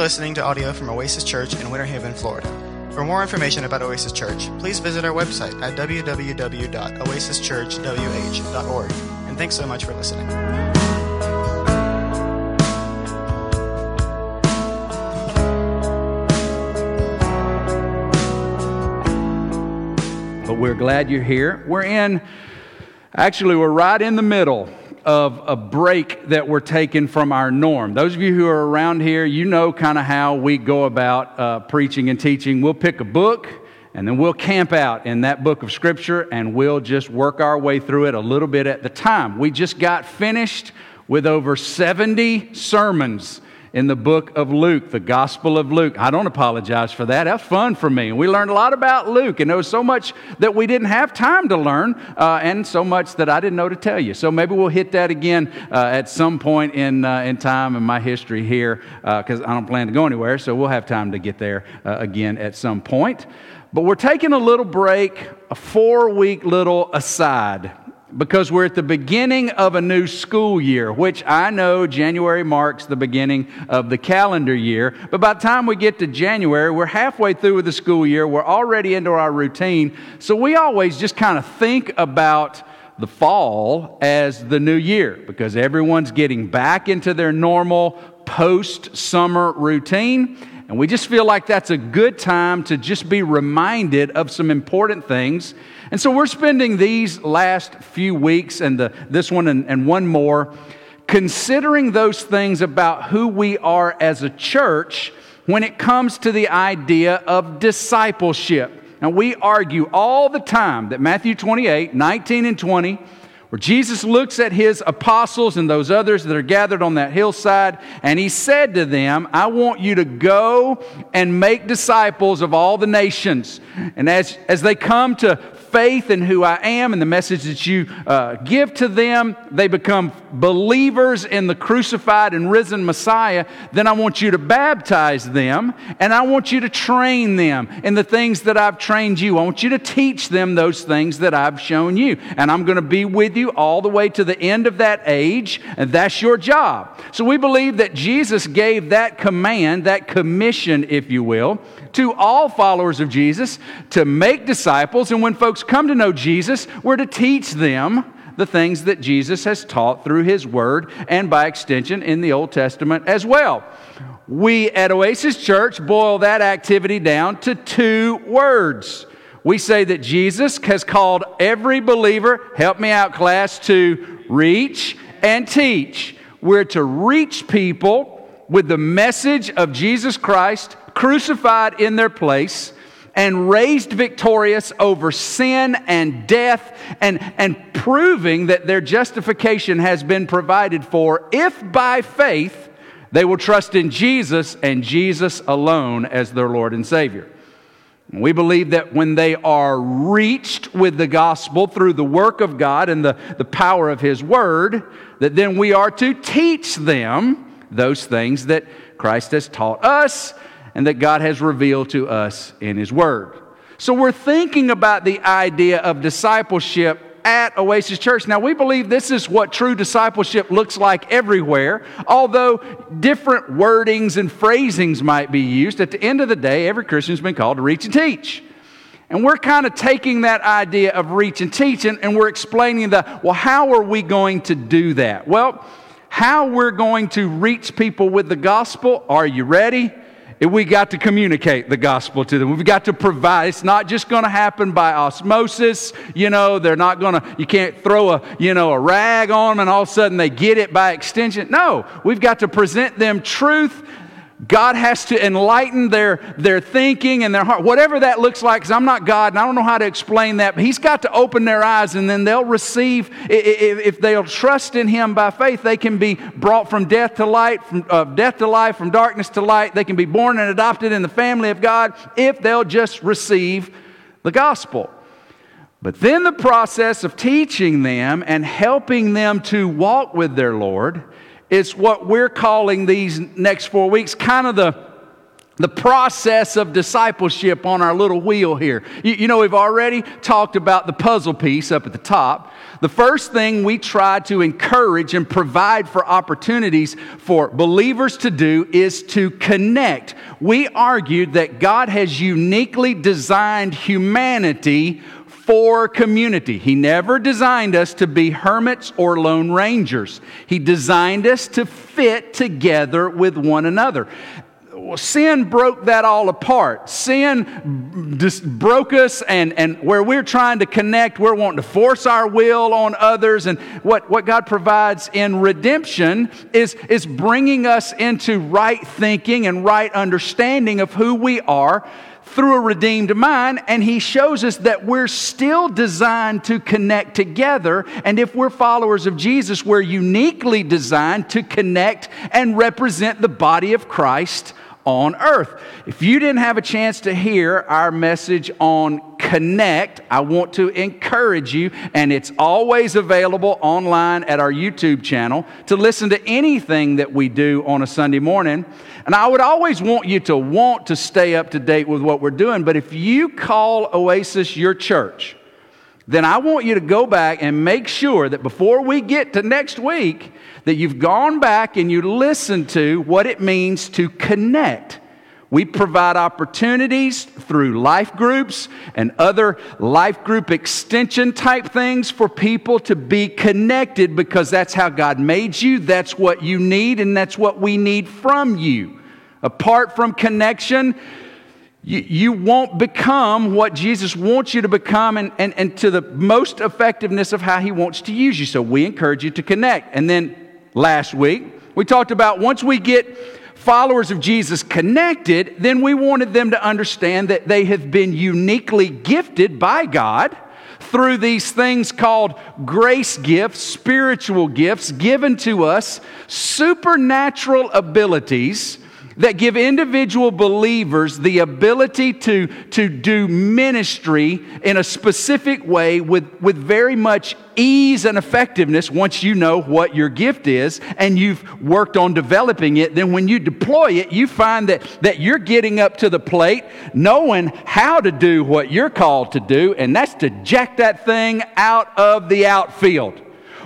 listening to audio from Oasis Church in Winter Haven, Florida. For more information about Oasis Church, please visit our website at www.oasischurchwh.org. And thanks so much for listening. But we're glad you're here. We're in, actually, we're right in the middle of a break that we're taking from our norm. Those of you who are around here, you know kind of how we go about uh, preaching and teaching. We'll pick a book and then we'll camp out in that book of Scripture and we'll just work our way through it a little bit at the time. We just got finished with over 70 sermons in the book of Luke, the Gospel of Luke. I don't apologize for that. That's fun for me. We learned a lot about Luke, and there was so much that we didn't have time to learn, uh, and so much that I didn't know to tell you. So maybe we'll hit that again uh, at some point in, uh, in time in my history here, because uh, I don't plan to go anywhere, so we'll have time to get there uh, again at some point. But we're taking a little break, a four week little aside because we're at the beginning of a new school year, which I know January marks the beginning of the calendar year. But by the time we get to January, we're halfway through with the school year. We're already into our routine. So we always just kind of think about the fall as the new year because everyone's getting back into their normal post summer routine. And we just feel like that's a good time to just be reminded of some important things and so we're spending these last few weeks and the, this one and, and one more considering those things about who we are as a church when it comes to the idea of discipleship. Now, we argue all the time that Matthew 28, 19 and 20, where Jesus looks at his apostles and those others that are gathered on that hillside, and he said to them, I want you to go and make disciples of all the nations. And as, as they come to faith in who I am and the message that you uh, give to them, they become believers in the crucified and risen Messiah, then I want you to baptize them and I want you to train them in the things that I've trained you. I want you to teach them those things that I've shown you. And I'm going to be with you all the way to the end of that age, and that's your job. So we believe that Jesus gave that command, that commission, if you will, to all followers of Jesus to make disciples. And when folks come to know Jesus, we're to teach them the things that Jesus has taught through his word and by extension in the Old Testament as well. We at Oasis Church boil that activity down to two words. We say that Jesus has called every believer, help me out, class, to reach and teach. We're to reach people with the message of Jesus Christ crucified in their place and raised victorious over sin and death and, and proving that their justification has been provided for if by faith they will trust in Jesus and Jesus alone as their Lord and Savior. We believe that when they are reached with the gospel through the work of God and the, the power of His Word, that then we are to teach them those things that Christ has taught us and that God has revealed to us in His Word. So we're thinking about the idea of discipleship at Oasis Church. Now, we believe this is what true discipleship looks like everywhere, although different wordings and phrasings might be used. At the end of the day, every Christian's been called to reach and teach. And we're kind of taking that idea of reach and teach and, and we're explaining the, well, how are we going to do that? Well, how we're going to reach people with the gospel, are you ready? We got to communicate the gospel to them. We've got to provide. It's not just going to happen by osmosis. You know, they're not going to, you can't throw a, you know, a rag on them and all of a sudden they get it by extension. No, we've got to present them truth God has to enlighten their, their thinking and their heart, whatever that looks like, because I'm not God and I don't know how to explain that, but He's got to open their eyes and then they'll receive, if they'll trust in Him by faith, they can be brought from death to light, from uh, death to life, from darkness to light. They can be born and adopted in the family of God if they'll just receive the gospel. But then the process of teaching them and helping them to walk with their Lord it's what we're calling these next four weeks kind of the, the process of discipleship on our little wheel here. You, you, know, we've already talked about the puzzle piece up at the top. The first thing we try to encourage and provide for opportunities for believers to do is to connect. We argued that God has uniquely designed humanity for community. He never designed us to be hermits or lone rangers. He designed us to fit together with one another sin broke that all apart. Sin just broke us, and, and where we're trying to connect, we're wanting to force our will on others. And what, what God provides in redemption is, is bringing us into right thinking and right understanding of who we are through a redeemed mind, and he shows us that we're still designed to connect together. And if we're followers of Jesus, we're uniquely designed to connect and represent the body of Christ on earth. If you didn't have a chance to hear our message on Connect, I want to encourage you, and it's always available online at our YouTube channel to listen to anything that we do on a Sunday morning. And I would always want you to want to stay up to date with what we're doing, but if you call Oasis your church, then I want you to go back and make sure that before we get to next week, that you've gone back and you listened to what it means to connect. We provide opportunities through life groups and other life group extension type things for people to be connected because that's how God made you, that's what you need, and that's what we need from you. Apart from connection, you, you won't become what Jesus wants you to become and, and, and to the most effectiveness of how He wants to use you. So we encourage you to connect. And then last week, we talked about once we get followers of Jesus connected, then we wanted them to understand that they have been uniquely gifted by God through these things called grace gifts, spiritual gifts given to us, supernatural abilities that give individual believers the ability to, to do ministry in a specific way with, with very much ease and effectiveness once you know what your gift is and you've worked on developing it. Then when you deploy it, you find that, that you're getting up to the plate knowing how to do what you're called to do, and that's to jack that thing out of the outfield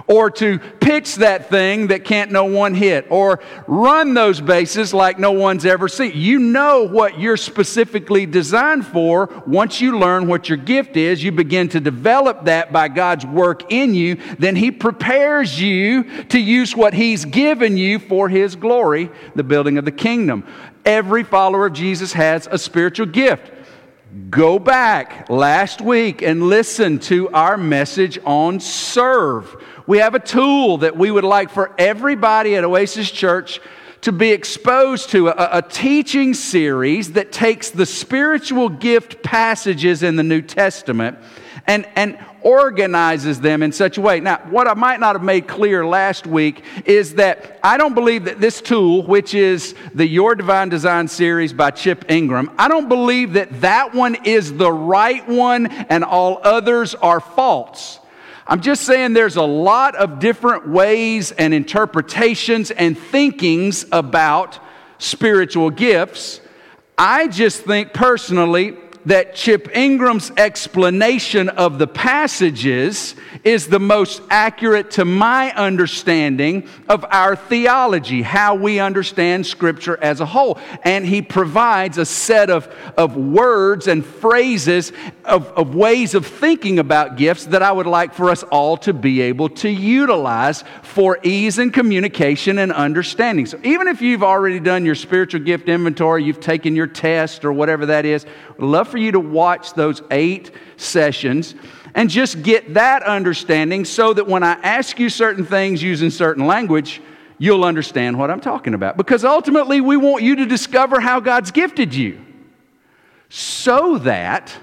or to pitch that thing that can't no one hit, or run those bases like no one's ever seen. You know what you're specifically designed for. Once you learn what your gift is, you begin to develop that by God's work in you, then He prepares you to use what He's given you for His glory, the building of the kingdom. Every follower of Jesus has a spiritual gift. Go back last week and listen to our message on serve we have a tool that we would like for everybody at Oasis Church to be exposed to a, a, teaching series that takes the spiritual gift passages in the New Testament and, and organizes them in such a way. Now, what I might not have made clear last week is that I don't believe that this tool, which is the Your Divine Design series by Chip Ingram, I don't believe that that one is the right one and all others are false. I'm just saying there's a lot of different ways and interpretations and thinkings about spiritual gifts. I just think personally that Chip Ingram's explanation of the passages is the most accurate to my understanding of our theology, how we understand Scripture as a whole. And he provides a set of, of words and phrases, of, of ways of thinking about gifts that I would like for us all to be able to utilize for ease in communication and understanding. So even if you've already done your spiritual gift inventory, you've taken your test or whatever that is, love for you to watch those eight sessions and just get that understanding so that when I ask you certain things using certain language, you'll understand what I'm talking about. Because ultimately, we want you to discover how God's gifted you so that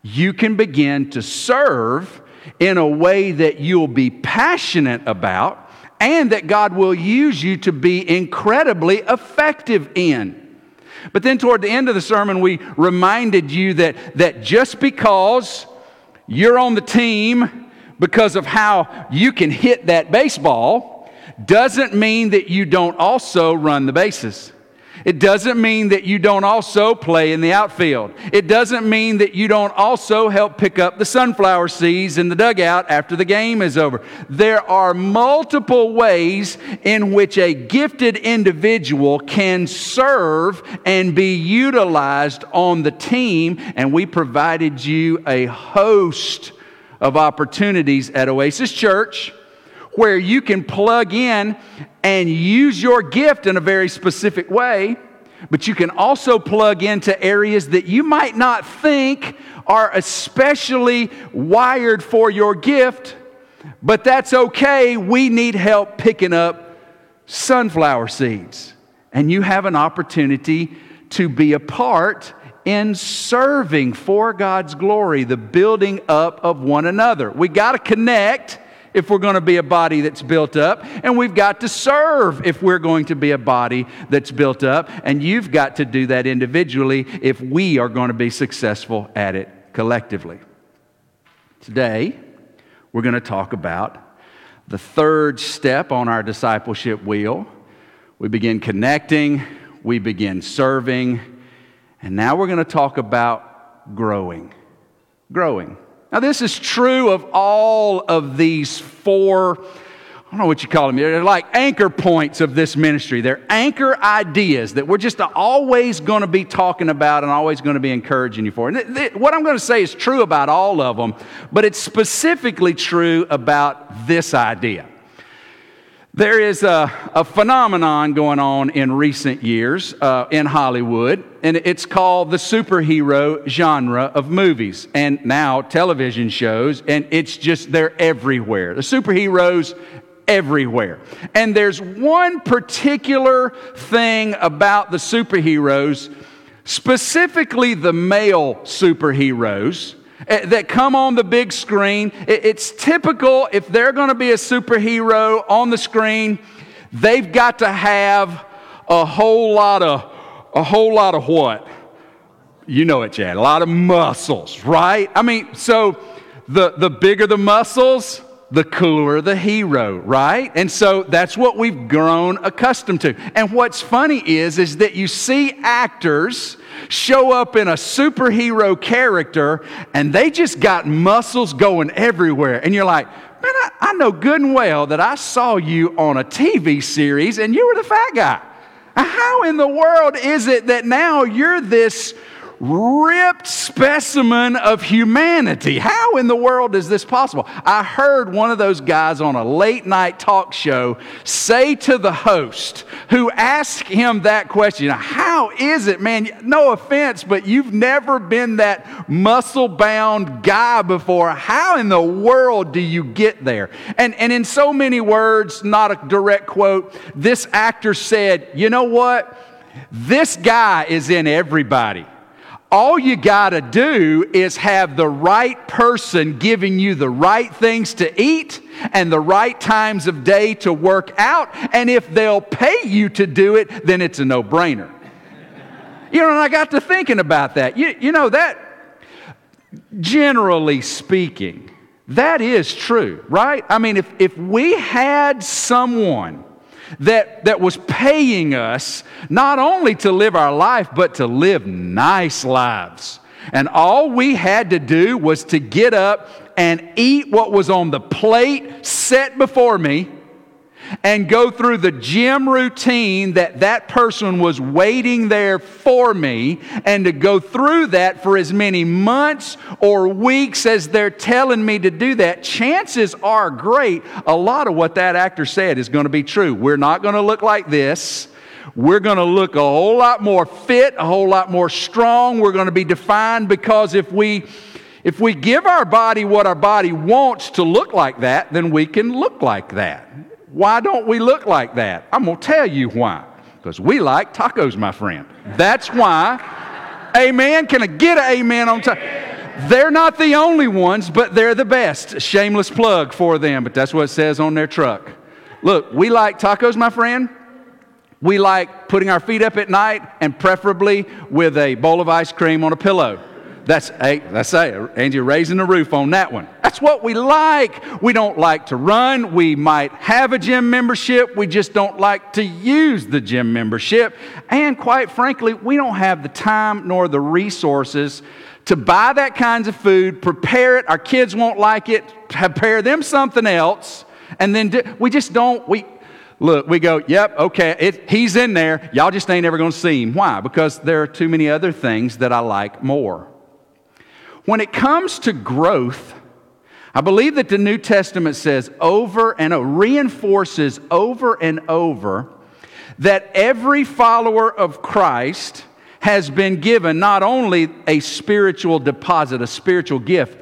you can begin to serve in a way that you'll be passionate about and that God will use you to be incredibly effective in. But then toward the end of the sermon, we reminded you that, that just because you're on the team because of how you can hit that baseball doesn't mean that you don't also run the bases. It doesn't mean that you don't also play in the outfield. It doesn't mean that you don't also help pick up the sunflower seeds in the dugout after the game is over. There are multiple ways in which a gifted individual can serve and be utilized on the team, and we provided you a host of opportunities at Oasis Church where you can plug in and use your gift in a very specific way, but you can also plug into areas that you might not think are especially wired for your gift, but that's okay. We need help picking up sunflower seeds. And you have an opportunity to be a part in serving for God's glory, the building up of one another. We got to connect if we're going to be a body that's built up, and we've got to serve if we're going to be a body that's built up, and you've got to do that individually if we are going to be successful at it collectively. Today, we're going to talk about the third step on our discipleship wheel. We begin connecting, we begin serving, and now we're going to talk about growing. Growing. Now, this is true of all of these four, I don't know what you call them, they're like anchor points of this ministry. They're anchor ideas that we're just always going to be talking about and always going to be encouraging you for. And th- th- what I'm going to say is true about all of them, but it's specifically true about this idea. There is a, a, phenomenon going on in recent years uh, in Hollywood, and it's called the superhero genre of movies and now television shows, and it's just, they're everywhere. The superheroes everywhere. And there's one particular thing about the superheroes, specifically the male superheroes Eh, that come on the big screen. It's typical if they're going to be a superhero on the screen, they've got to have a whole lot of a whole lot of what? You know it, Chad. A lot of muscles, right? I mean, so the the bigger the muscles, the cooler the hero, right? And so that's what we've grown accustomed to. And what's funny is is that you see actors show up in a superhero character and they just got muscles going everywhere. And you're like, man, I, I know good and well that I saw you on a TV series and you were the fat guy. How in the world is it that now you're this ripped specimen of humanity. How in the world is this possible? I heard one of those guys on a late night talk show say to the host who asked him that question, How is it, man? No offense, but you've never been that muscle bound guy before. How in the world do you get there? And, and in so many words, not a direct quote, this actor said, You know what? This guy is in everybody. All you got to do is have the right person giving you the right things to eat and the right times of day to work out. And if they'll pay you to do it, then it's a no brainer. You know, and I got to thinking about that. You, you know, that, generally speaking, that is true, right? I mean, if, if we had someone that, that was paying us not only to live our life, but to live nice lives. And all we had to do was to get up and eat what was on the plate set before me and go through the gym routine that that person was waiting there for me and to go through that for as many months or weeks as they're telling me to do that, chances are great a lot of what that actor said is going to be true. We're not going to look like this. We're going to look a whole lot more fit, a whole lot more strong. We're going to be defined because if we if we give our body what our body wants to look like that, then we can look like that. Why don't we look like that? I'm going to tell you why. Because we like tacos, my friend. That's why. amen. Can I get an amen on time? They're not the only ones, but they're the best. Shameless plug for them, but that's what it says on their truck. Look, we like tacos, my friend. We like putting our feet up at night and preferably with a bowl of ice cream on a pillow. That's, hey, that's it. Angie raising the roof on that one. That's what we like. We don't like to run. We might have a gym membership. We just don't like to use the gym membership. And quite frankly, we don't have the time nor the resources to buy that kinds of food, prepare it. Our kids won't like it. Prepare them something else. And then do, we just don't, we, look, we go, yep, okay, it, he's in there. Y'all just ain't ever going to see him. Why? Because there are too many other things that I like more. When it comes to growth, I believe that the New Testament says over and reinforces over and over that every follower of Christ has been given not only a spiritual deposit, a spiritual gift,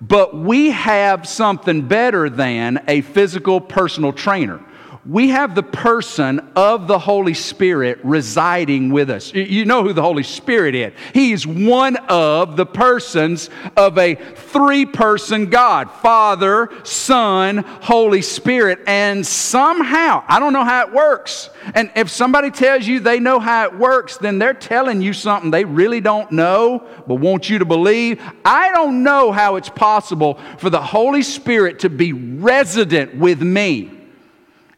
but we have something better than a physical personal trainer we have the person of the Holy Spirit residing with us. You know who the Holy Spirit is. He's one of the persons of a three person God Father, Son, Holy Spirit. And somehow, I don't know how it works. And if somebody tells you they know how it works, then they're telling you something they really don't know, but want you to believe. I don't know how it's possible for the Holy Spirit to be resident with me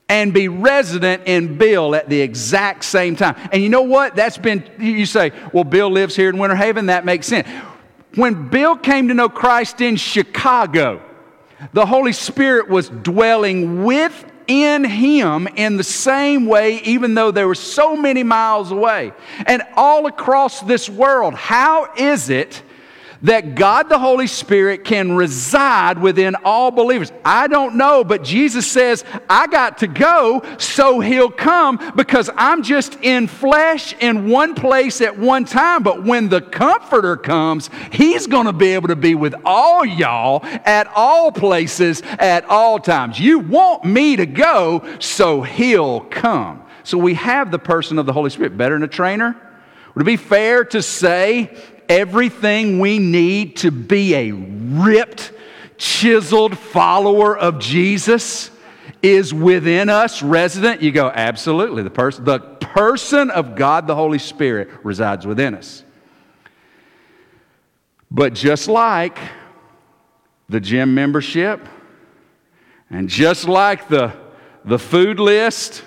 and be resident in Bill at the exact same time. And you know what? That's been, you say, well, Bill lives here in Winter Haven. That makes sense. When Bill came to know Christ in Chicago, the Holy Spirit was dwelling within him in the same way, even though they were so many miles away. And all across this world, how is it that God the Holy Spirit can reside within all believers. I don't know, but Jesus says, I got to go so he'll come because I'm just in flesh in one place at one time. But when the Comforter comes, he's going to be able to be with all y'all at all places at all times. You want me to go so he'll come. So we have the person of the Holy Spirit. Better than a trainer? Would it be fair to say everything we need to be a ripped, chiseled follower of Jesus is within us, resident? You go, absolutely. The, pers- the person of God, the Holy Spirit, resides within us. But just like the gym membership, and just like the, the food list,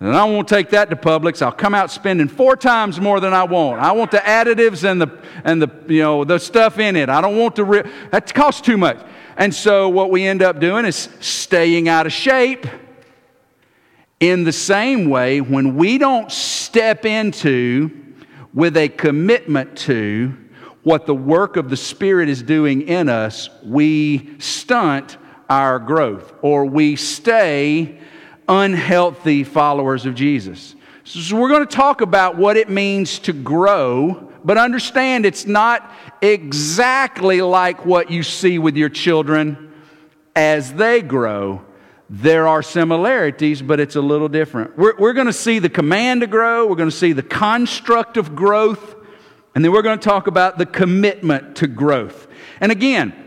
and I won't take that to Publix. I'll come out spending four times more than I want. I want the additives and the and the you know the stuff in it. I don't want the ri- that costs too much. And so what we end up doing is staying out of shape. In the same way, when we don't step into with a commitment to what the work of the Spirit is doing in us, we stunt our growth or we stay unhealthy followers of Jesus. So, we're going to talk about what it means to grow, but understand it's not exactly like what you see with your children as they grow. There are similarities, but it's a little different. We're, we're going to see the command to grow, we're going to see the construct of growth, and then we're going to talk about the commitment to growth. And again,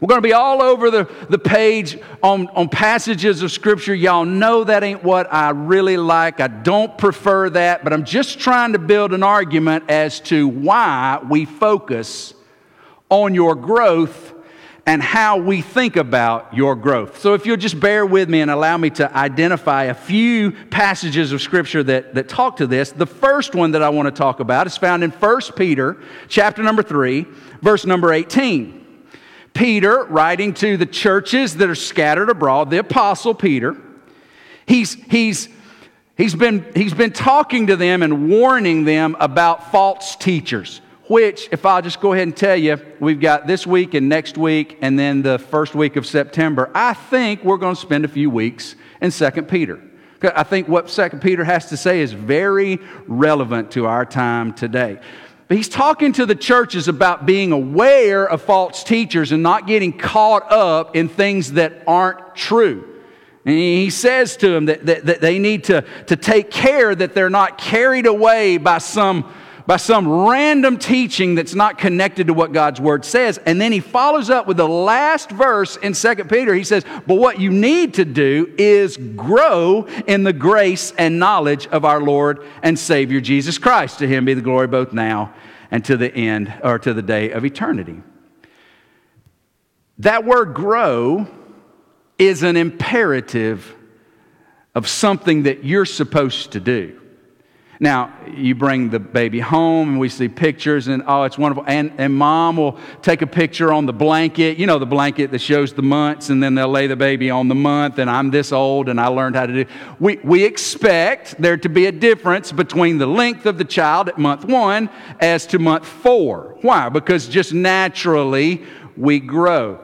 we're going to be all over the, the page on, on passages of Scripture. Y'all know that ain't what I really like. I don't prefer that, but I'm just trying to build an argument as to why we focus on your growth and how we think about your growth. So, if you'll just bear with me and allow me to identify a few passages of Scripture that, that talk to this, the first one that I want to talk about is found in 1 Peter, chapter number 3, verse number 18. Peter, writing to the churches that are scattered abroad, the apostle Peter, he's, he's, he's, been, he's been talking to them and warning them about false teachers. Which, if I'll just go ahead and tell you, we've got this week and next week, and then the first week of September. I think we're going to spend a few weeks in 2 Peter. I think what 2 Peter has to say is very relevant to our time today. But he's talking to the churches about being aware of false teachers and not getting caught up in things that aren't true. And he says to them that, that, that they need to, to take care that they're not carried away by some by some random teaching that's not connected to what God's word says. And then he follows up with the last verse in 2 Peter. He says, But what you need to do is grow in the grace and knowledge of our Lord and Savior Jesus Christ. To him be the glory both now and to the end or to the day of eternity. That word grow is an imperative of something that you're supposed to do. Now, you bring the baby home and we see pictures and oh, it's wonderful. And, and mom will take a picture on the blanket, you know, the blanket that shows the months, and then they'll lay the baby on the month. And I'm this old and I learned how to do. We, we expect there to be a difference between the length of the child at month one as to month four. Why? Because just naturally we grow.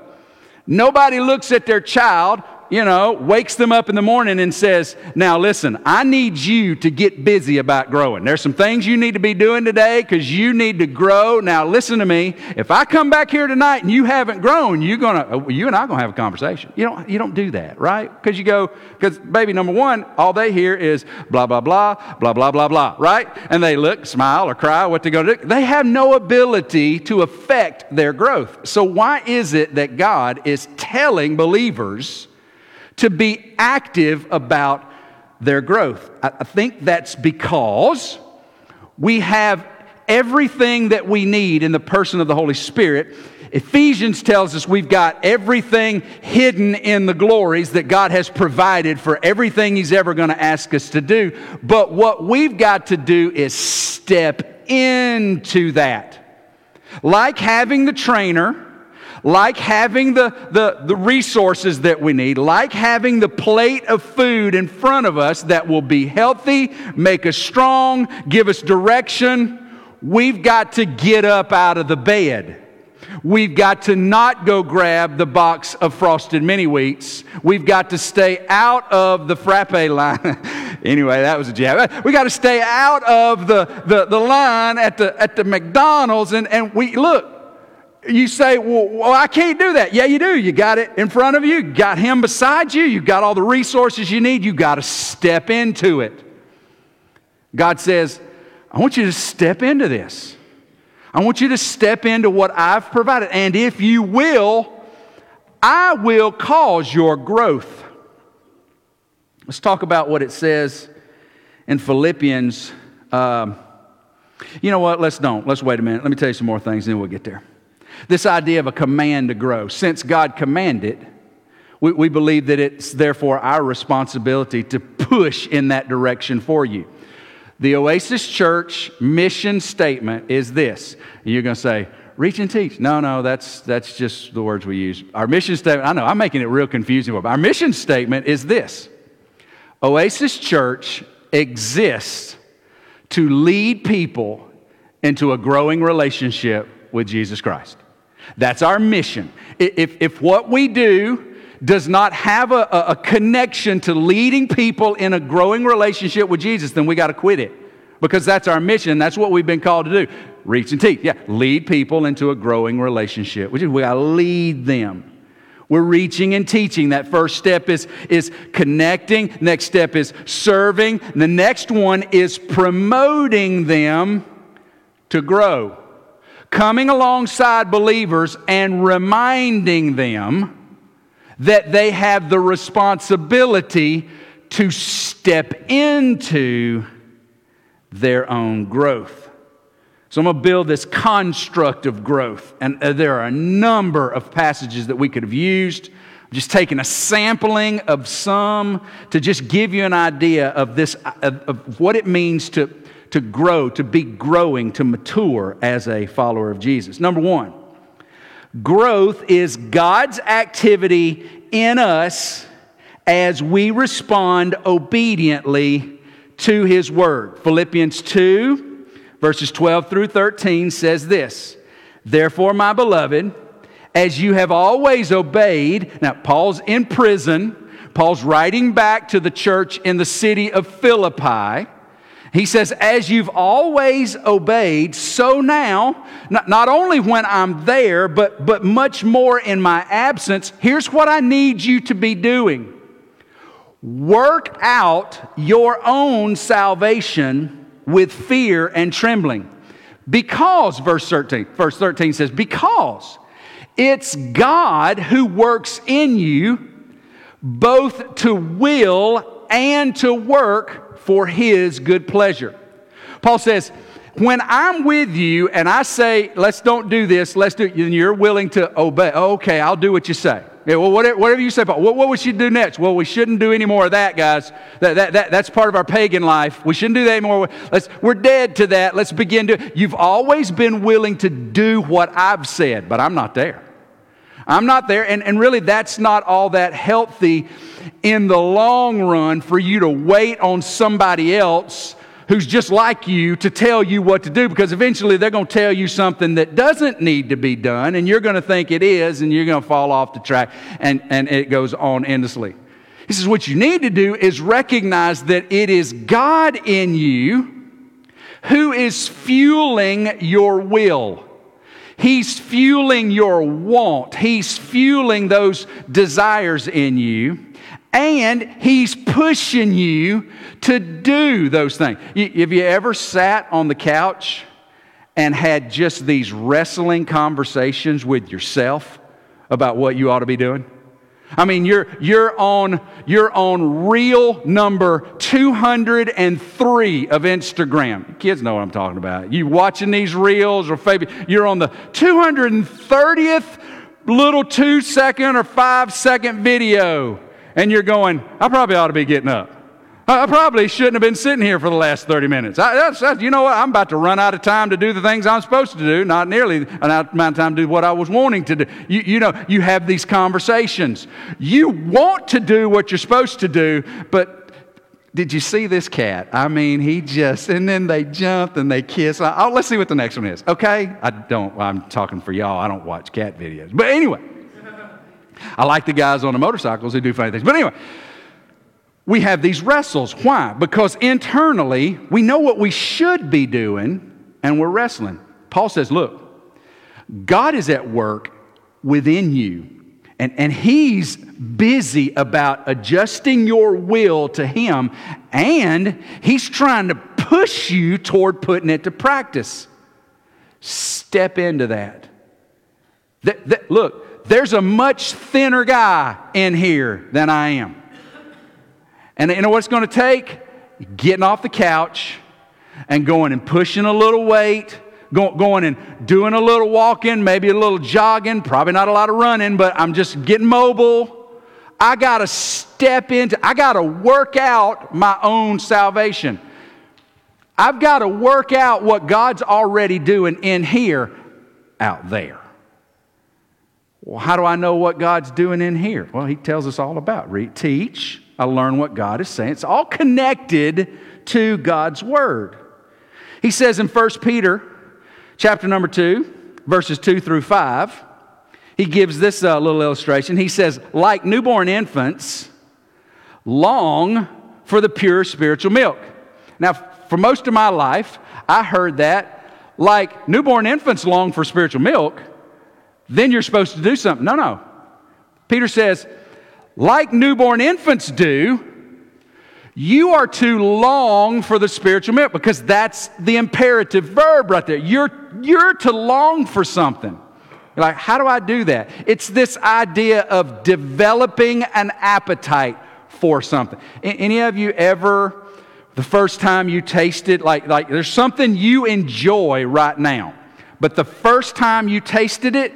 Nobody looks at their child you know, wakes them up in the morning and says, Now listen, I need you to get busy about growing. There's some things you need to be doing today because you need to grow. Now listen to me. If I come back here tonight and you haven't grown, you're gonna, uh, you and I are gonna have a conversation. You don't, you don't do that, right? Because you go, because baby, number one, all they hear is blah, blah, blah, blah, blah, blah, blah, right? And they look, smile, or cry, what they're gonna do. They have no ability to affect their growth. So why is it that God is telling believers, to be active about their growth. I think that's because we have everything that we need in the person of the Holy Spirit. Ephesians tells us we've got everything hidden in the glories that God has provided for everything He's ever going to ask us to do. But what we've got to do is step into that. Like having the trainer like having the, the, the resources that we need, like having the plate of food in front of us that will be healthy, make us strong, give us direction, we've got to get up out of the bed. We've got to not go grab the box of frosted mini wheats. We've got to stay out of the frappe line. anyway, that was a jab. We got to stay out of the, the, the line at the, at the McDonald's. And, and we look, you say, well, well, I can't do that. Yeah, you do. You got it in front of you, got him beside you, you got all the resources you need. You got to step into it. God says, I want you to step into this. I want you to step into what I've provided. And if you will, I will cause your growth. Let's talk about what it says in Philippians. Um, you know what? Let's don't. Let's wait a minute. Let me tell you some more things, and then we'll get there. This idea of a command to grow. Since God commanded, we, we believe that it's therefore our responsibility to push in that direction for you. The Oasis Church mission statement is this. You're going to say, reach and teach. No, no, that's, that's just the words we use. Our mission statement, I know, I'm making it real confusing. But our mission statement is this Oasis Church exists to lead people into a growing relationship with Jesus Christ. That's our mission. If, if what we do does not have a, a connection to leading people in a growing relationship with Jesus, then we got to quit it because that's our mission. That's what we've been called to do. Reach and teach. Yeah, lead people into a growing relationship. We got to lead them. We're reaching and teaching. That first step is, is connecting. Next step is serving. The next one is promoting them to grow coming alongside believers and reminding them that they have the responsibility to step into their own growth. So I'm going to build this construct of growth. And uh, there are a number of passages that we could have used. I'm just taking a sampling of some to just give you an idea of this, of, of what it means to to grow, to be growing, to mature as a follower of Jesus. Number one, growth is God's activity in us as we respond obediently to His Word. Philippians 2, verses 12 through 13 says this Therefore, my beloved, as you have always obeyed, now Paul's in prison. Paul's writing back to the church in the city of Philippi. He says, As you've always obeyed, so now, not, not only when I'm there, but, but much more in my absence, here's what I need you to be doing work out your own salvation with fear and trembling. Because, verse 13, verse 13 says, because it's God who works in you both to will and to work for his good pleasure. Paul says, When I'm with you and I say, let's don't do this, let's do it, and you're willing to obey, okay, I'll do what you say. Yeah, well, whatever, whatever you say, Paul, what, what we should do next? Well, we shouldn't do any more of that, guys. That, that, that, that's part of our pagan life. We shouldn't do that anymore. Let's, we're dead to that. Let's begin to. You've always been willing to do what I've said, but I'm not there. I'm not there. And, and really, that's not all that healthy in the long run for you to wait on somebody else who's just like you to tell you what to do because eventually they're going to tell you something that doesn't need to be done and you're going to think it is and you're going to fall off the track and, and it goes on endlessly. He says, What you need to do is recognize that it is God in you who is fueling your will. He's fueling your want. He's fueling those desires in you and he's pushing you to do those things. Have you ever sat on the couch and had just these wrestling conversations with yourself about what you ought to be doing? I mean, you're, you're, on, you're on reel number 203 of Instagram. Kids know what I'm talking about. You watching these reels or maybe you're on the 230th little two second or five second video and you're going, I probably ought to be getting up. I probably shouldn't have been sitting here for the last 30 minutes. I, that's, that's, you know what? I'm about to run out of time to do the things I'm supposed to do, not nearly enough amount of time to do what I was wanting to do. You, you know, you have these conversations. You want to do what you're supposed to do, but did you see this cat? I mean, he just, and then they jump and they kiss. Uh, oh, let's see what the next one is, okay? I don't, I'm talking for y'all. I don't watch cat videos. But anyway. I like the guys on the motorcycles who do funny things. But anyway, we have these wrestles. Why? Because internally, we know what we should be doing and we're wrestling. Paul says, Look, God is at work within you, and, and He's busy about adjusting your will to Him, and He's trying to push you toward putting it to practice. Step into that. that, that look, there's a much thinner guy in here than I am. And you know what it's going to take? Getting off the couch and going and pushing a little weight, going and doing a little walking, maybe a little jogging, probably not a lot of running, but I'm just getting mobile. I got to step into, I got to work out my own salvation. I've got to work out what God's already doing in here out there. Well, how do I know what God's doing in here? Well, He tells us all about. Read, teach. I learn what God is saying. It's all connected to God's Word. He says in 1 Peter chapter number 2, verses 2 through 5, he gives this uh, little illustration. He says, like newborn infants, long for the pure spiritual milk. Now, for most of my life, I heard that like newborn infants long for spiritual milk then you're supposed to do something. No, no. Peter says, like newborn infants do, you are to long for the spiritual milk because that's the imperative verb right there. You're, you're to long for something. You're like, how do I do that? It's this idea of developing an appetite for something. Any of you ever, the first time you tasted, like, like there's something you enjoy right now, but the first time you tasted it,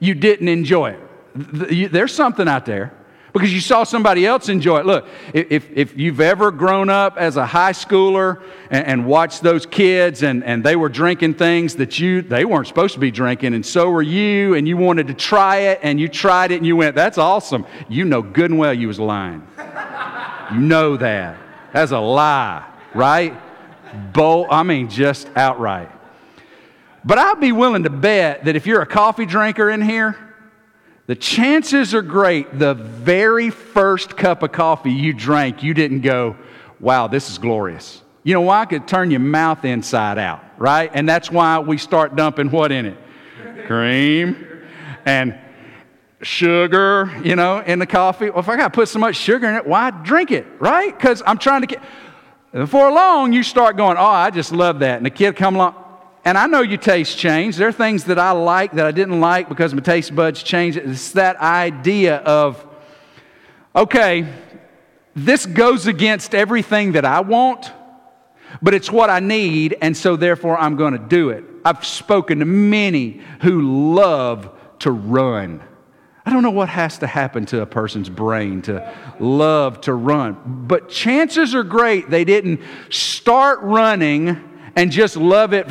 you didn't enjoy it. There's something out there because you saw somebody else enjoy it. Look, if, if you've ever grown up as a high schooler and, and, watched those kids and, and they were drinking things that you they weren't supposed to be drinking, and so were you, and you wanted to try it, and you tried it, and you went, "That's awesome." You know good and well you was lying. you know that. That's a lie, right? Bold, I mean, just outright. But I'd be willing to bet that if you're a coffee drinker in here, the chances are great the very first cup of coffee you drank, you didn't go, wow, this is glorious. You know why? It could turn your mouth inside out, right? And that's why we start dumping what in it? Cream and sugar, you know, in the coffee. Well, if I got to put so much sugar in it, why drink it, right? Because I'm trying to get. Before long, you start going, oh, I just love that. And the kid come along, and I know your taste changed. There are things that I like that I didn't like because my taste buds changed. It's that idea of, okay, this goes against everything that I want, but it's what I need, and so therefore I'm going to do it. I've spoken to many who love to run. I don't know what has to happen to a person's brain to love to run, but chances are great they didn't start running and just love it.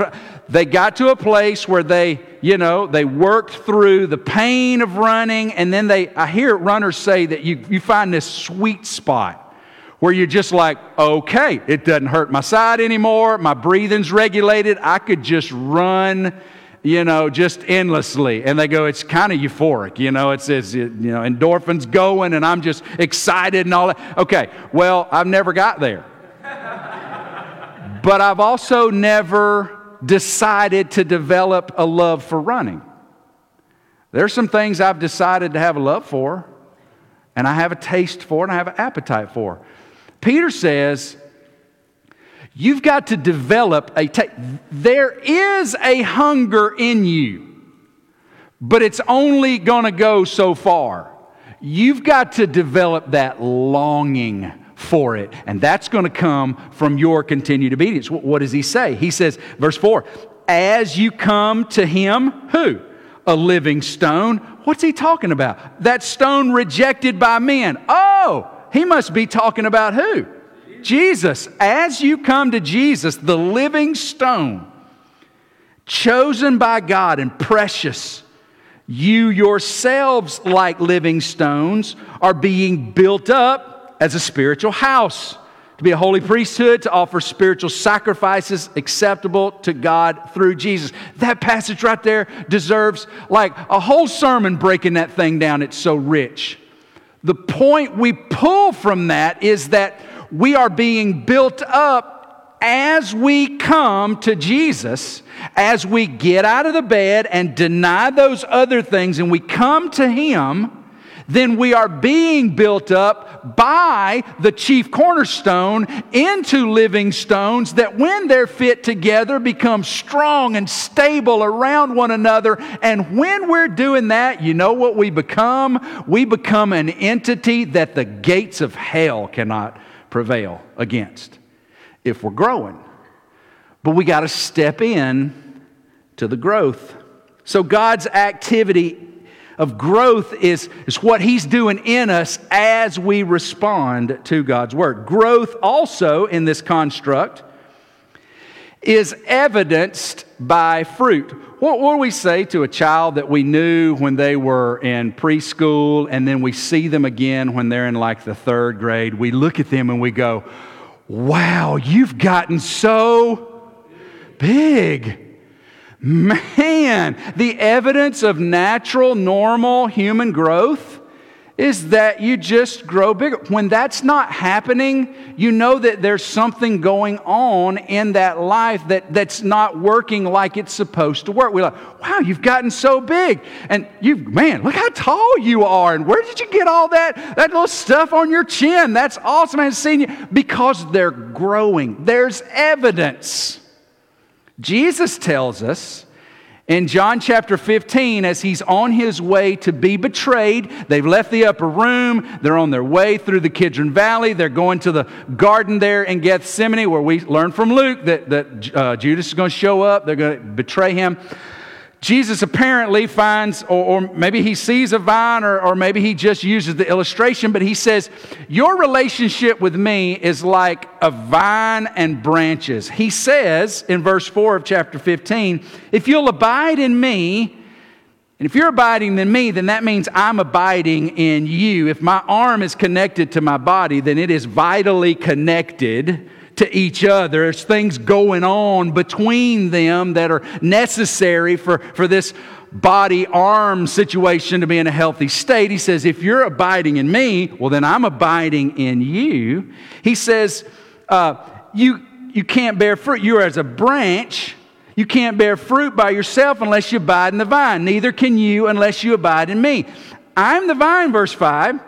They got to a place where they, you know, they worked through the pain of running, and then they, I hear runners say that you, you find this sweet spot where you're just like, okay, it doesn't hurt my side anymore, my breathing's regulated, I could just run you know, just endlessly. And they go, it's kind of euphoric, you know, it's, it's, you know, endorphins going and I'm just excited and all that. Okay, well, I've never got there. but I've also never decided to develop a love for running. There's some things I've decided to have a love for, and I have a taste for, and I have an appetite for. Peter says, You've got to develop a. There is a hunger in you, but it's only going to go so far. You've got to develop that longing for it, and that's going to come from your continued obedience. What does he say? He says, verse 4 As you come to him, who? A living stone. What's he talking about? That stone rejected by men. Oh, he must be talking about who? Jesus, as you come to Jesus, the living stone, chosen by God and precious, you yourselves, like living stones, are being built up as a spiritual house to be a holy priesthood, to offer spiritual sacrifices acceptable to God through Jesus. That passage right there deserves like a whole sermon breaking that thing down. It's so rich. The point we pull from that is that we are being built up as we come to Jesus, as we get out of the bed and deny those other things and we come to Him, then we are being built up by the chief cornerstone into living stones that, when they're fit together, become strong and stable around one another. And when we're doing that, you know what we become? We become an entity that the gates of hell cannot prevail against if we're growing. But we got to step in to the growth. So God's activity of growth is, is what He's doing in us as we respond to God's Word. Growth also in this construct is evidenced by fruit. What, would we say to a child that we knew when they were in preschool and then we see them again when they're in like the third grade? We look at them and we go, Wow, you've gotten so big. Man, the evidence of natural, normal human growth is that you just grow bigger. When that's not happening, you know that there's something going on in that life that, that's not working like it's supposed to work. We're like, wow, you've gotten so big. And you, man, look how tall you are. And where did you get all that, that little stuff on your chin? That's awesome. I haven't seen you. Because they're growing. There's evidence. Jesus tells us in John chapter 15, as he's on his way to be betrayed, they've left the upper room. They're on their way through the Kidron Valley. They're going to the garden there in Gethsemane, where we learn from Luke that, that uh, Judas is going to show up. They're going to betray him. Jesus apparently finds, or, or, maybe he sees a vine, or, or maybe he just uses the illustration, but he says, Your relationship with me is like a vine and branches. He says in verse 4 of chapter 15, If you'll abide in me, and if you're abiding in me, then that means I'm abiding in you. If my arm is connected to my body, then it is vitally connected to each other. There's things going on between them that are necessary for, for this body arm situation to be in a healthy state. He says, If you're abiding in me, well, then I'm abiding in you. He says, uh, you, you can't bear fruit. You're as a branch. You can't bear fruit by yourself unless you abide in the vine. Neither can you unless you abide in me. I'm the vine, verse 5.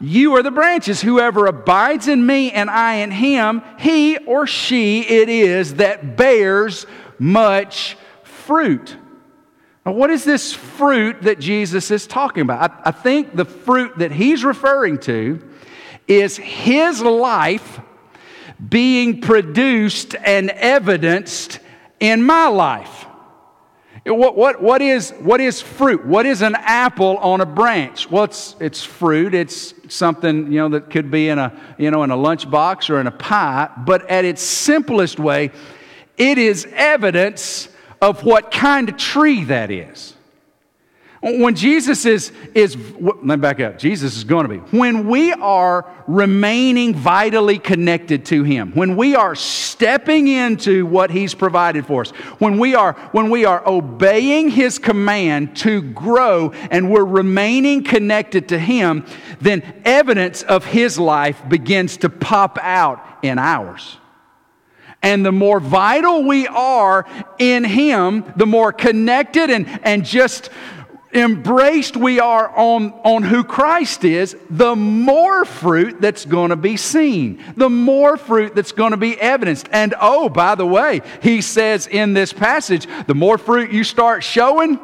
You are the branches. Whoever abides in me and I in him, he or she it is that bears much fruit. Now, what is this fruit that Jesus is talking about? I, I think the fruit that he's referring to is his life being produced and evidenced in my life. What, what, what, is, what is fruit? What is an apple on a branch? Well, it's, it's fruit. It's something, you know, that could be in a, you know, in a lunchbox or in a pie. But at its simplest way, it is evidence of what kind of tree that is. When Jesus is, is, let me back up. Jesus is going to be. When we are remaining vitally connected to Him, when we are stepping into what He's provided for us, when we are, when we are obeying His command to grow and we're remaining connected to Him, then evidence of His life begins to pop out in ours. And the more vital we are in Him, the more connected and, and just embraced we are on, on who Christ is, the more fruit that's going to be seen, the more fruit that's going to be evidenced. And oh, by the way, he says in this passage, the more fruit you start showing,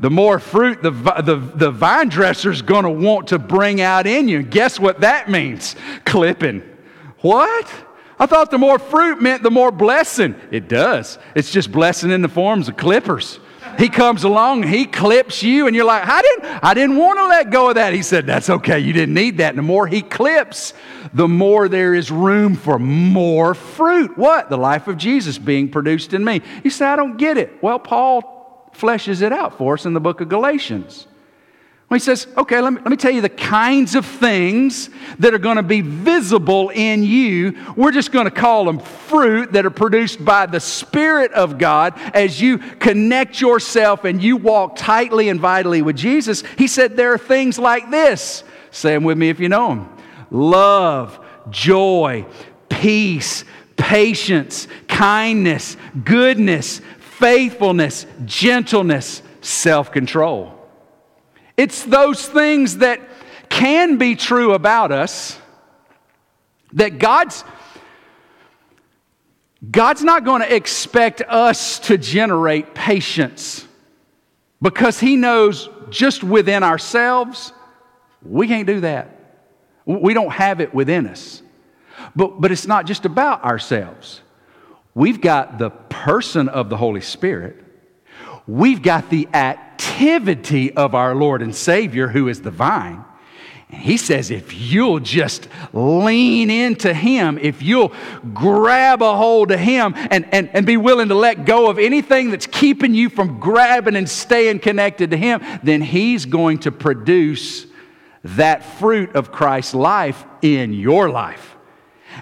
the more fruit the, the, the vine dresser's going to want to bring out in you. Guess what that means? Clipping. What? I thought the more fruit meant the more blessing. It does. It's just blessing in the forms of clippers. He comes along, he clips you, and you're like, I didn't, I didn't want to let go of that. He said, That's okay, you didn't need that. And the more he clips, the more there is room for more fruit. What? The life of Jesus being produced in me. You say, I don't get it. Well, Paul fleshes it out for us in the book of Galatians. Well, he says, okay, let me, let me tell you the kinds of things that are going to be visible in you. We're just going to call them fruit that are produced by the Spirit of God as you connect yourself and you walk tightly and vitally with Jesus. He said, there are things like this. Say them with me if you know them love, joy, peace, patience, kindness, goodness, faithfulness, gentleness, self control. It's those things that can be true about us that God's God's not going to expect us to generate patience because he knows just within ourselves we can't do that. We don't have it within us. But, but it's not just about ourselves. We've got the person of the Holy Spirit. We've got the act activity of our Lord and Savior, who is the vine. And he says, if you'll just lean into him, if you'll grab a hold of him and, and, and be willing to let go of anything that's keeping you from grabbing and staying connected to him, then he's going to produce that fruit of Christ's life in your life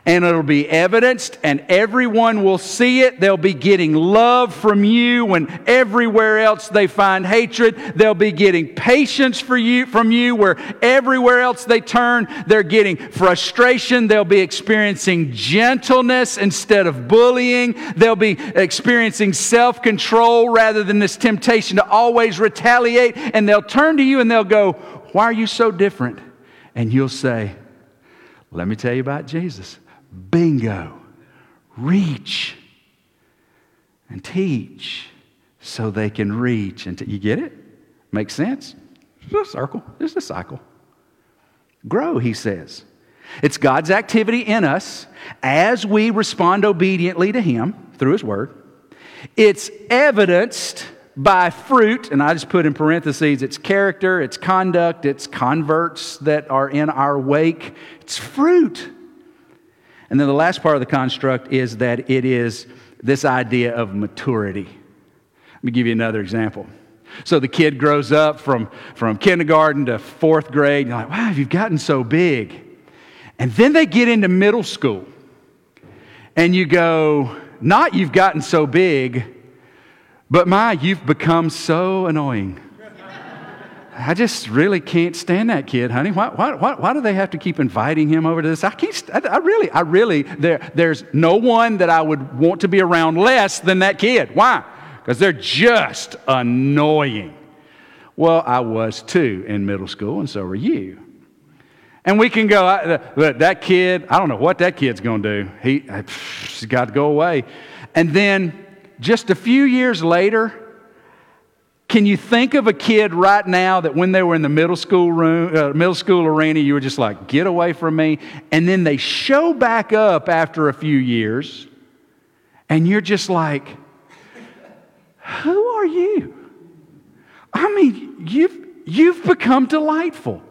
and it'll be evidenced, and everyone will see it. They'll be getting love from you when everywhere else they find hatred. They'll be getting patience for you, from you where everywhere else they turn, they're getting frustration. They'll be experiencing gentleness instead of bullying. They'll be experiencing self control rather than this temptation to always retaliate. And they'll turn to you and they'll go, Why are you so different? And you'll say, Let me tell you about Jesus. Bingo. Reach and teach so they can reach. And t- you get it? Makes sense? It's a circle, it's a cycle. Grow, he says. It's God's activity in us as we respond obediently to Him through His Word. It's evidenced by fruit, and I just put in parentheses it's character, it's conduct, it's converts that are in our wake. It's fruit. And then the last part of the construct is that it is this idea of maturity. Let me give you another example. So the kid grows up from, from kindergarten to fourth grade, you're like, wow, you've gotten so big. And then they get into middle school, and you go, not you've gotten so big, but my, you've become so annoying. I just really can't stand that kid, honey. Why, why, why, why, do they have to keep inviting him over to this? I can't, I, I really, I really, there, there's no one that I would want to be around less than that kid. Why? Because they're just annoying. Well, I was too in middle school, and so were you. And we can go, that kid, I don't know what that kid's going to do. He, he's got to go away. And then just a few years later, can you think of a kid right now that when they were in the middle school room, uh, middle school arena, you were just like, get away from me? And then they show back up after a few years, and you're just like, who are you? I mean, you've, you've become delightful.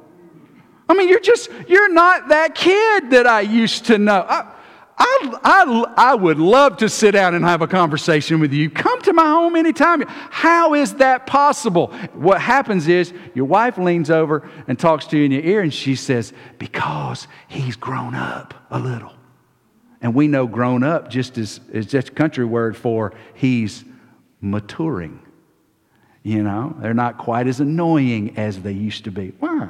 I mean, you're just, you're not that kid that I used to know. I, I, I, I would love to sit down and have a conversation with you. Come to my home anytime. How is that possible? What happens is your wife leans over and talks to you in your ear and she says, Because he's grown up a little. And we know grown up just as is just a country word for he's maturing. You know, they're not quite as annoying as they used to be. Why?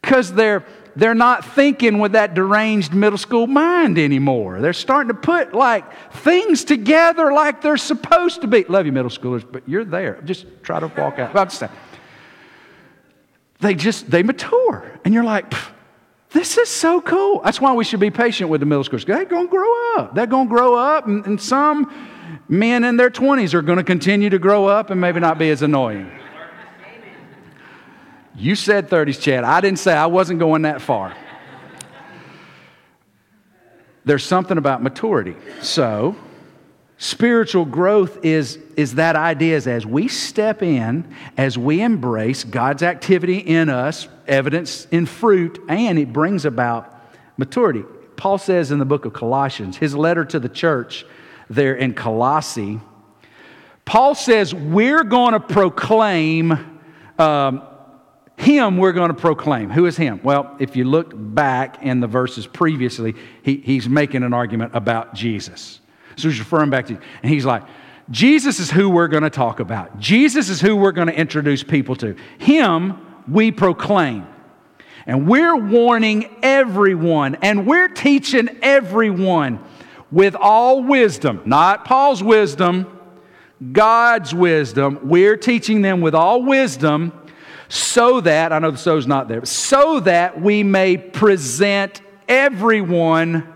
Because they're, they're not thinking with that deranged middle school mind anymore. They're starting to put like things together like they're supposed to be. Love you, middle schoolers, but you're there. Just try to walk out. I'm just saying. They just, they mature. And you're like, this is so cool. That's why we should be patient with the middle schoolers. They're going to grow up. They're going to grow up, and, and some men in their 20s are going to continue to grow up and maybe not be as annoying. You said 30s, Chad. I didn't say I wasn't going that far. There's something about maturity. So, spiritual growth is, is that idea is as we step in, as we embrace God's activity in us, evidence in fruit, and it brings about maturity. Paul says in the book of Colossians, his letter to the church there in Colossae, Paul says, We're going to proclaim um, him we're going to proclaim. Who is him? Well, if you look back in the verses previously, he, he's making an argument about Jesus. So he's referring back to, and he's like, Jesus is who we're going to talk about. Jesus is who we're going to introduce people to. Him we proclaim. And we're warning everyone, and we're teaching everyone with all wisdom, not Paul's wisdom, God's wisdom. We're teaching them with all wisdom so that, I know the so's not there, so that we may present everyone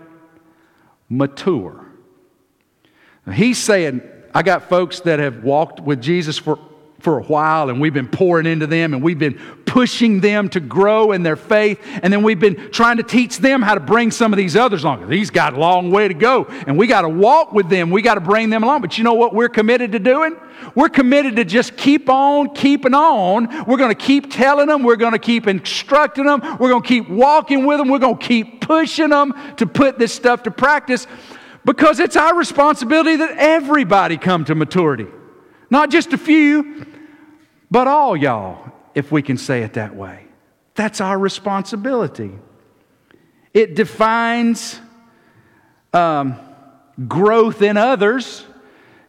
mature. He's saying, I got folks that have walked with Jesus for, for a while, and we've been pouring into them, and we've been pushing them to grow in their faith, and then we've been trying to teach them how to bring some of these others along. These got a long way to go, and we got to walk with them. We got to bring them along. But you know what we're committed to doing? We're committed to just keep on keeping on. We're going to keep telling them. We're going to keep instructing them. We're going to keep walking with them. We're going to keep pushing them to put this stuff to practice because it's our responsibility that everybody come to maturity. Not just a few, but all y'all, if we can say it that way. That's our responsibility. It defines um, growth in others.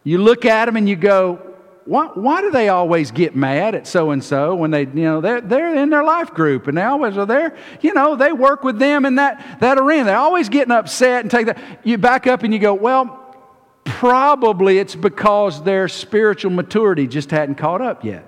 You look at them and you go, why, why do they always get mad at so and so when they, you know, they're, they're in their life group and they always are there, you know, they work with them in that, that arena. They're always getting upset and take that. You back up and you go, well, probably it's because their spiritual maturity just hadn't caught up yet.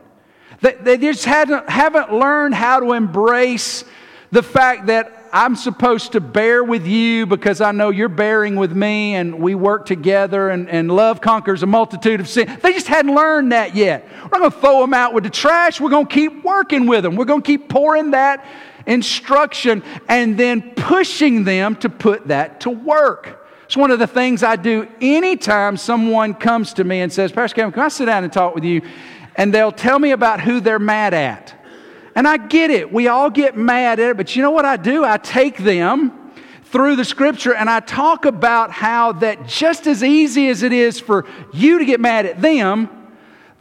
They, they just hadn't, haven't learned how to embrace the fact that I'm supposed to bear with you because I know you're bearing with me and we work together and, and love conquers a multitude of sin. They just hadn't learned that yet. We're not going to throw them out with the trash. We're going to keep working with them. We're going to keep pouring that instruction and then pushing them to put that to work. It's one of the things I do anytime someone comes to me and says, Pastor Kevin, can I sit down and talk with you? And they'll tell me about who they're mad at. And I get it. We all get mad at it. But you know what I do? I take them through the scripture and I talk about how that just as easy as it is for you to get mad at them,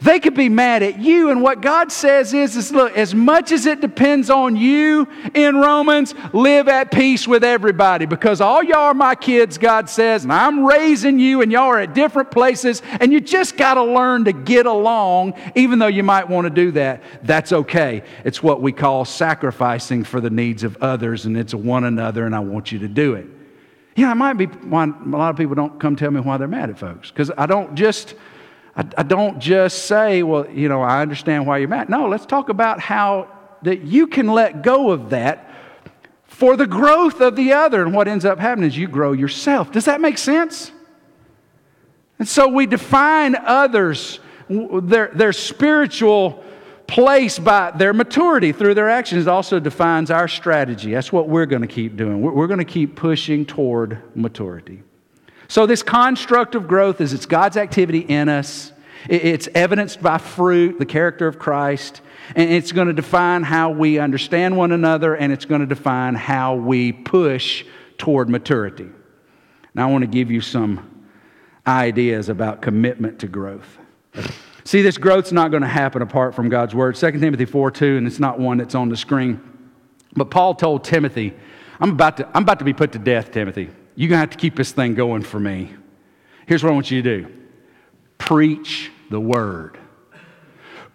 they could be mad at you. And what God says is, is look, as much as it depends on you in Romans, live at peace with everybody because all y'all are my kids, God says, and I'm raising you and y'all are at different places and you just got to learn to get along, even though you might want to do that. That's okay. It's what we call sacrificing for the needs of others and it's one another, and I want you to do it. You know, it might be why a lot of people don't come tell me why they're mad at folks because I don't just I, I don't just say, well, you know, I understand why you're mad. No, let's talk about how that you can let go of that for the growth of the other. And what ends up happening is you grow yourself. Does that make sense? And so we define others their, their spiritual place by their maturity through their actions also defines our strategy. That's what we're going to keep doing. We're, we're going to keep pushing toward maturity. So, this construct of growth is it's God's activity in us, it's evidenced by fruit, the character of Christ, and it's going to define how we understand one another, and it's going to define how we push toward maturity. Now, I want to give you some ideas about commitment to growth. See, this growth's not going to happen apart from God's word. 2 Timothy 4 2, and it's not one that's on the screen. But Paul told Timothy, I'm about to, I'm about to be put to death, Timothy. You're going to have to keep this thing going for me. Here's what I want you to do preach the word.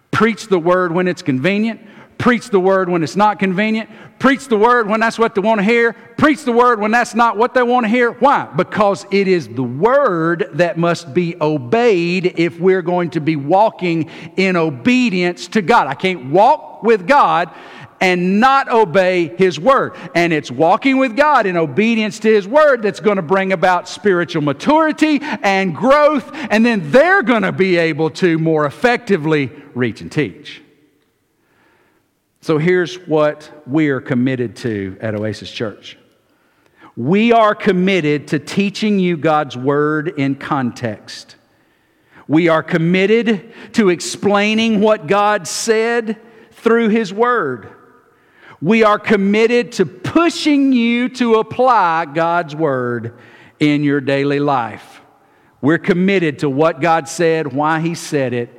Preach the word when it's convenient. Preach the word when it's not convenient. Preach the word when that's what they want to hear. Preach the word when that's not what they want to hear. Why? Because it is the word that must be obeyed if we're going to be walking in obedience to God. I can't walk with God and not obey His Word. And it's walking with God in obedience to His Word that's going to bring about spiritual maturity and growth, and then they're going to be able to more effectively reach and teach. So here's what we're committed to at Oasis Church. We are committed to teaching you God's Word in context. We are committed to explaining what God said through His Word. We are committed to pushing you to apply God's Word in your daily life. We're committed to what God said, why He said it,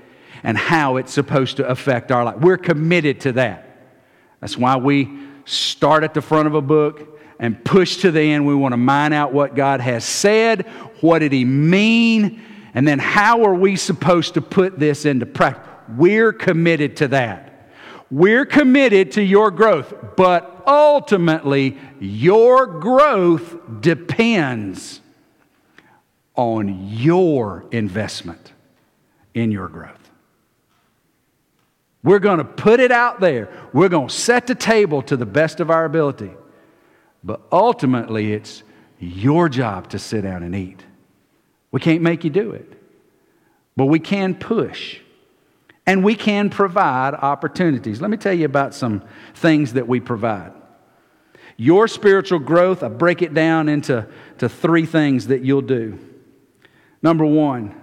and how it's supposed to affect our life. We're committed to that. That's why we start at the front of a book and push to the end. We want to mine out what God has said, what did He mean, and then how are we supposed to put this into practice. We're committed to that. We're committed to your growth, but ultimately, your growth depends on your investment in your growth. We're going to put it out there. We're going to set the table to the best of our ability. But ultimately, it's your job to sit down and eat. We can't make you do it, but we can push and we can provide opportunities. Let me tell you about some things that we provide. Your spiritual growth, I break it down into to three things that you'll do. Number one,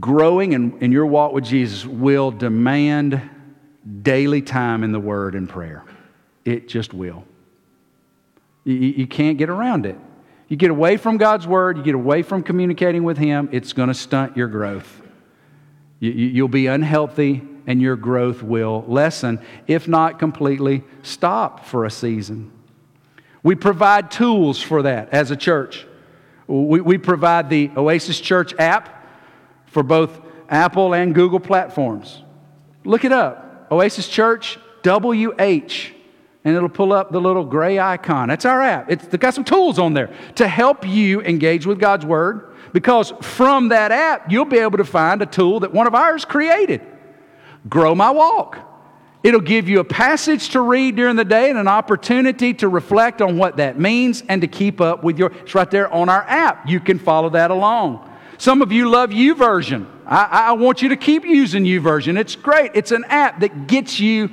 growing in, in your walk with Jesus will demand daily time in the Word and prayer. It just will. You, you can't get around it. You get away from God's Word, you get away from communicating with Him, it's going to stunt your growth. You, you'll be unhealthy and your growth will lessen, if not completely stop for a season. We provide tools for that as a church. We, we provide the Oasis Church app for both Apple and Google platforms. Look it up Oasis Church WH, and it'll pull up the little gray icon. That's our app. It's got some tools on there to help you engage with God's Word because from that app, you'll be able to find a tool that one of ours created Grow My Walk. It'll give you a passage to read during the day and an opportunity to reflect on what that means and to keep up with your. It's right there on our app. You can follow that along. Some of you love YouVersion. I, I want you to keep using YouVersion. It's great. It's an app that gets you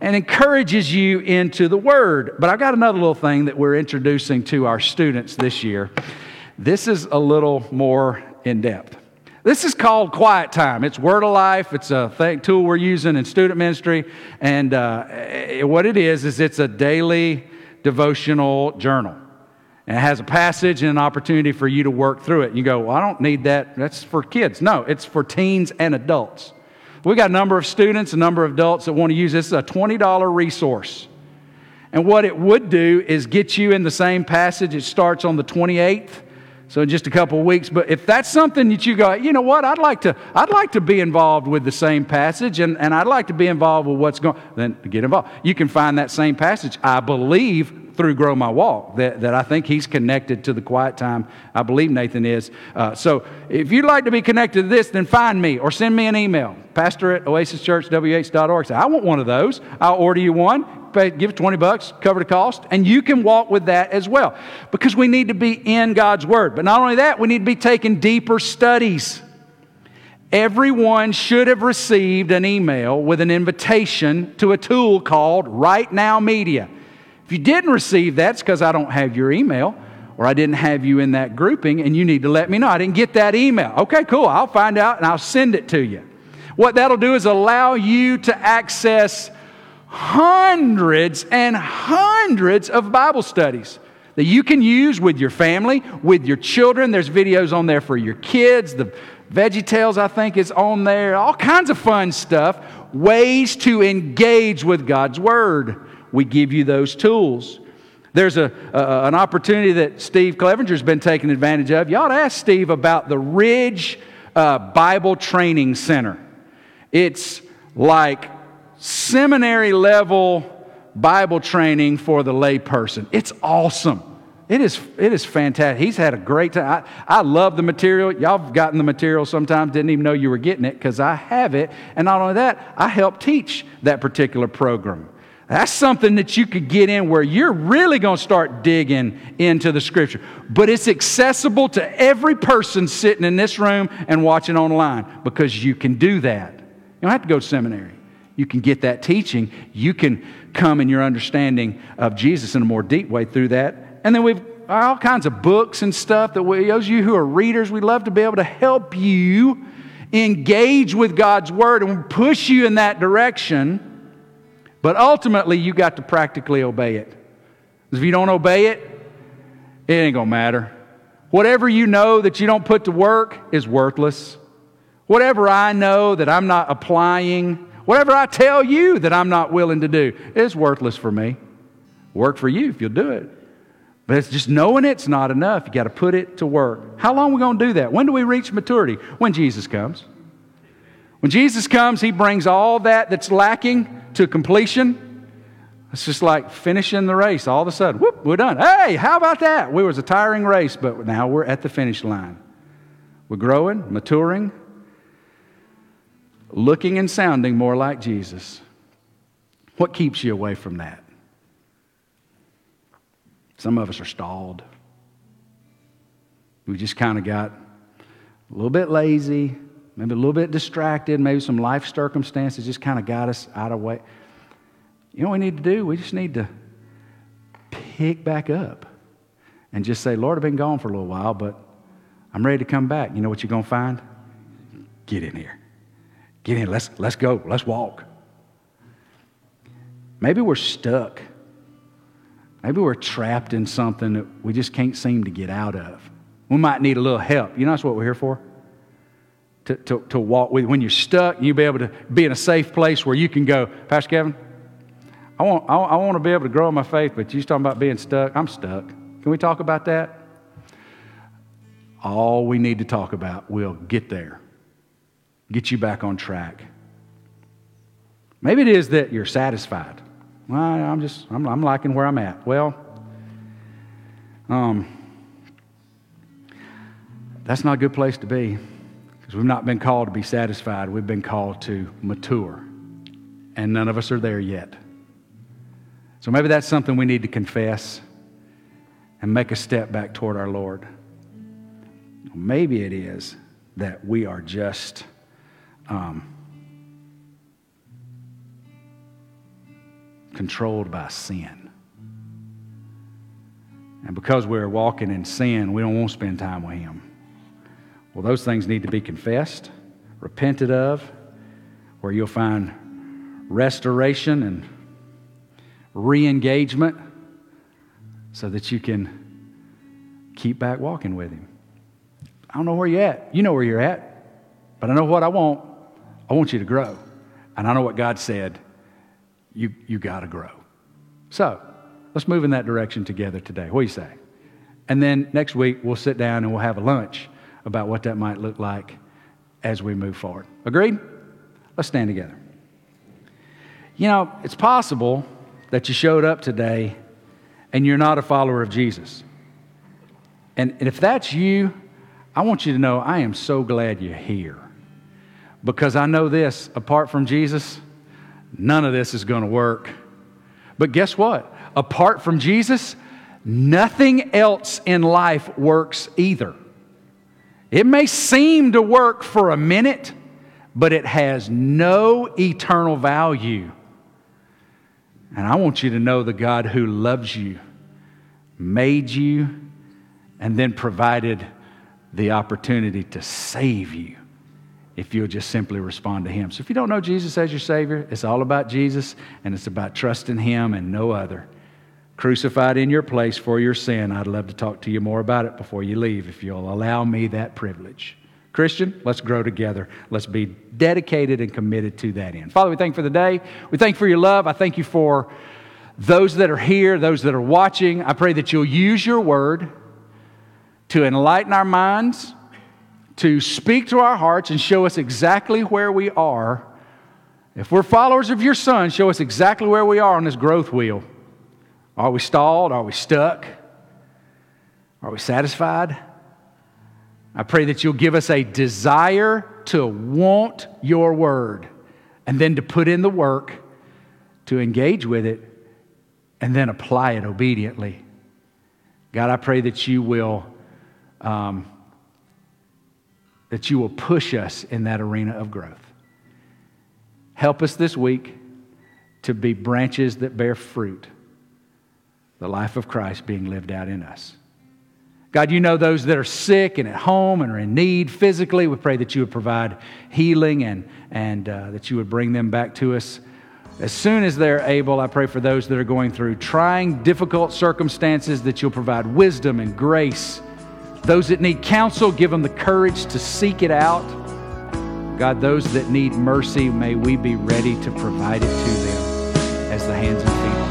and encourages you into the Word. But I've got another little thing that we're introducing to our students this year. This is a little more in depth. This is called Quiet Time. It's Word of Life. It's a thing, tool we're using in student ministry. And uh, what it is, is it's a daily devotional journal. And it has a passage and an opportunity for you to work through it. And You go, well, I don't need that. That's for kids. No, it's for teens and adults. We got a number of students, a number of adults that want to use this. It's a $20 resource. And what it would do is get you in the same passage. It starts on the 28th so in just a couple of weeks. But if that's something that you go, you know what, I'd like to, I'd like to be involved with the same passage and, and I'd like to be involved with what's going, then get involved. You can find that same passage, I believe, through Grow My Walk, that, that I think he's connected to the quiet time. I believe Nathan is. Uh, so if you'd like to be connected to this, then find me or send me an email, pastor at oasischurchwh.org. Say, I want one of those. I'll order you one pay, give 20 bucks, cover the cost, and you can walk with that as well. Because we need to be in God's Word. But not only that, we need to be taking deeper studies. Everyone should have received an email with an invitation to a tool called Right Now Media. If you didn't receive that, it's because I don't have your email or I didn't have you in that grouping and you need to let me know. I didn't get that email. Okay, cool. I'll find out and I'll send it to you. What that'll do is allow you to access hundreds and hundreds of Bible studies that you can use with your family, with your children. There's videos on there for your kids. The Veggie Tales, I think, is on there. All kinds of fun stuff. Ways to engage with God's Word. We give you those tools. There's a, an opportunity that Steve Clevenger's been taking advantage of. You ought to ask Steve about the Ridge uh, Bible Training Center. It's like seminary level Bible training for the layperson. It's awesome. It is, it is fantastic. He's had a great time. I, I love the material. Y'all have gotten the material sometimes, didn't even know you were getting it because I have it. And not only that, I help teach that particular program. That's something that you could get in where you're really going to start digging into the scripture. But it's accessible to every person sitting in this room and watching online because you can do that. You don't have to go to seminary. You can get that teaching. You can come in your understanding of Jesus in a more deep way through that. And then we've all kinds of books and stuff that we, those of you who are readers, we love to be able to help you engage with God's Word and push you in that direction but ultimately, you got to practically obey it. If you don't obey it, it ain't going to matter. Whatever you know that you don't put to work is worthless. Whatever I know that I'm not applying, whatever I tell you that I'm not willing to do, is worthless for me. Work for you if you'll do it. But it's just knowing it's not enough. You got to put it to work. How long are we going to do that? When do we reach maturity? When Jesus comes. When Jesus comes, he brings all that that's lacking to completion. It's just like finishing the race. All of a sudden, whoop, we're done. Hey, how about that? We was a tiring race, but now we're at the finish line. We're growing, maturing, looking and sounding more like Jesus. What keeps you away from that? Some of us are stalled. We just kind of got a little bit lazy, maybe a little bit distracted, maybe some life circumstances just kind of got us out of way. You know what we need to do? We just need to pick back up and just say, Lord, I've been gone for a little while, but I'm ready to come back. You know what you're going to find? Get in here. Get in. Let's, let's go. Let's walk. Maybe we're stuck. Maybe we're trapped in something that we just can't seem to get out of. We might need a little help. You know that's what we're here for? To, to, to walk with. When you're stuck, you'll be able to be in a safe place where you can go, Pastor Kevin, I want, I, I want to be able to grow in my faith, but you're talking about being stuck. I'm stuck. Can we talk about that? All we need to talk about will get there, get you back on track. Maybe it is that you're satisfied. Well, I'm just, I'm, I'm liking where I'm at. Well, um, that's not a good place to be. Because we've not been called to be satisfied, we've been called to mature. And none of us are there yet. So maybe that's something we need to confess and make a step back toward our Lord. Maybe it is that we are just um, controlled by sin. And because we're walking in sin, we don't want to spend time with Him. Well, those things need to be confessed, repented of, where you'll find restoration and re engagement so that you can keep back walking with Him. I don't know where you're at. You know where you're at. But I know what I want. I want you to grow. And I know what God said. You, you got to grow. So let's move in that direction together today. What do you say? And then next week, we'll sit down and we'll have a lunch about what that might look like as we move forward. Agreed? Let's stand together. You know, it's possible that you showed up today and you're not a follower of Jesus. And, and if that's you, I want you to know I am so glad you're here. Because I know this apart from Jesus, none of this is going to work. But guess what? Apart from Jesus, nothing else in life works either. It may seem to work for a minute, but it has no eternal value. And I want you to know the God who loves you, made you, and then provided the opportunity to save you if you'll just simply respond to Him. So if you don't know Jesus as your Savior, it's all about Jesus and it's about trusting Him and no other. Crucified in your place for your sin. I'd love to talk to you more about it before you leave if you'll allow me that privilege. Christian, let's grow together. Let's be dedicated and committed to that end. Father, we thank you for the day. We thank you for your love. I thank you for those that are here, those that are watching. I pray that you'll use your word to enlighten our minds, to speak to our hearts, and show us exactly where we are. If we're followers of your Son, show us exactly where we are on this growth wheel. Are we stalled? Are we stuck? Are we satisfied? I pray that you'll give us a desire to want your word and then to put in the work to engage with it and then apply it obediently. God, I pray that you will um, that you will push us in that arena of growth. Help us this week to be branches that bear fruit, the life of Christ being lived out in us. God, you know those that are sick and at home and are in need physically. We pray that you would provide healing and, and uh, that you would bring them back to us as soon as they're able. I pray for those that are going through trying, difficult circumstances that you'll provide wisdom and grace those that need counsel, give them the courage to seek it out. God, those that need mercy, may we be ready to provide it to them as the hands and feet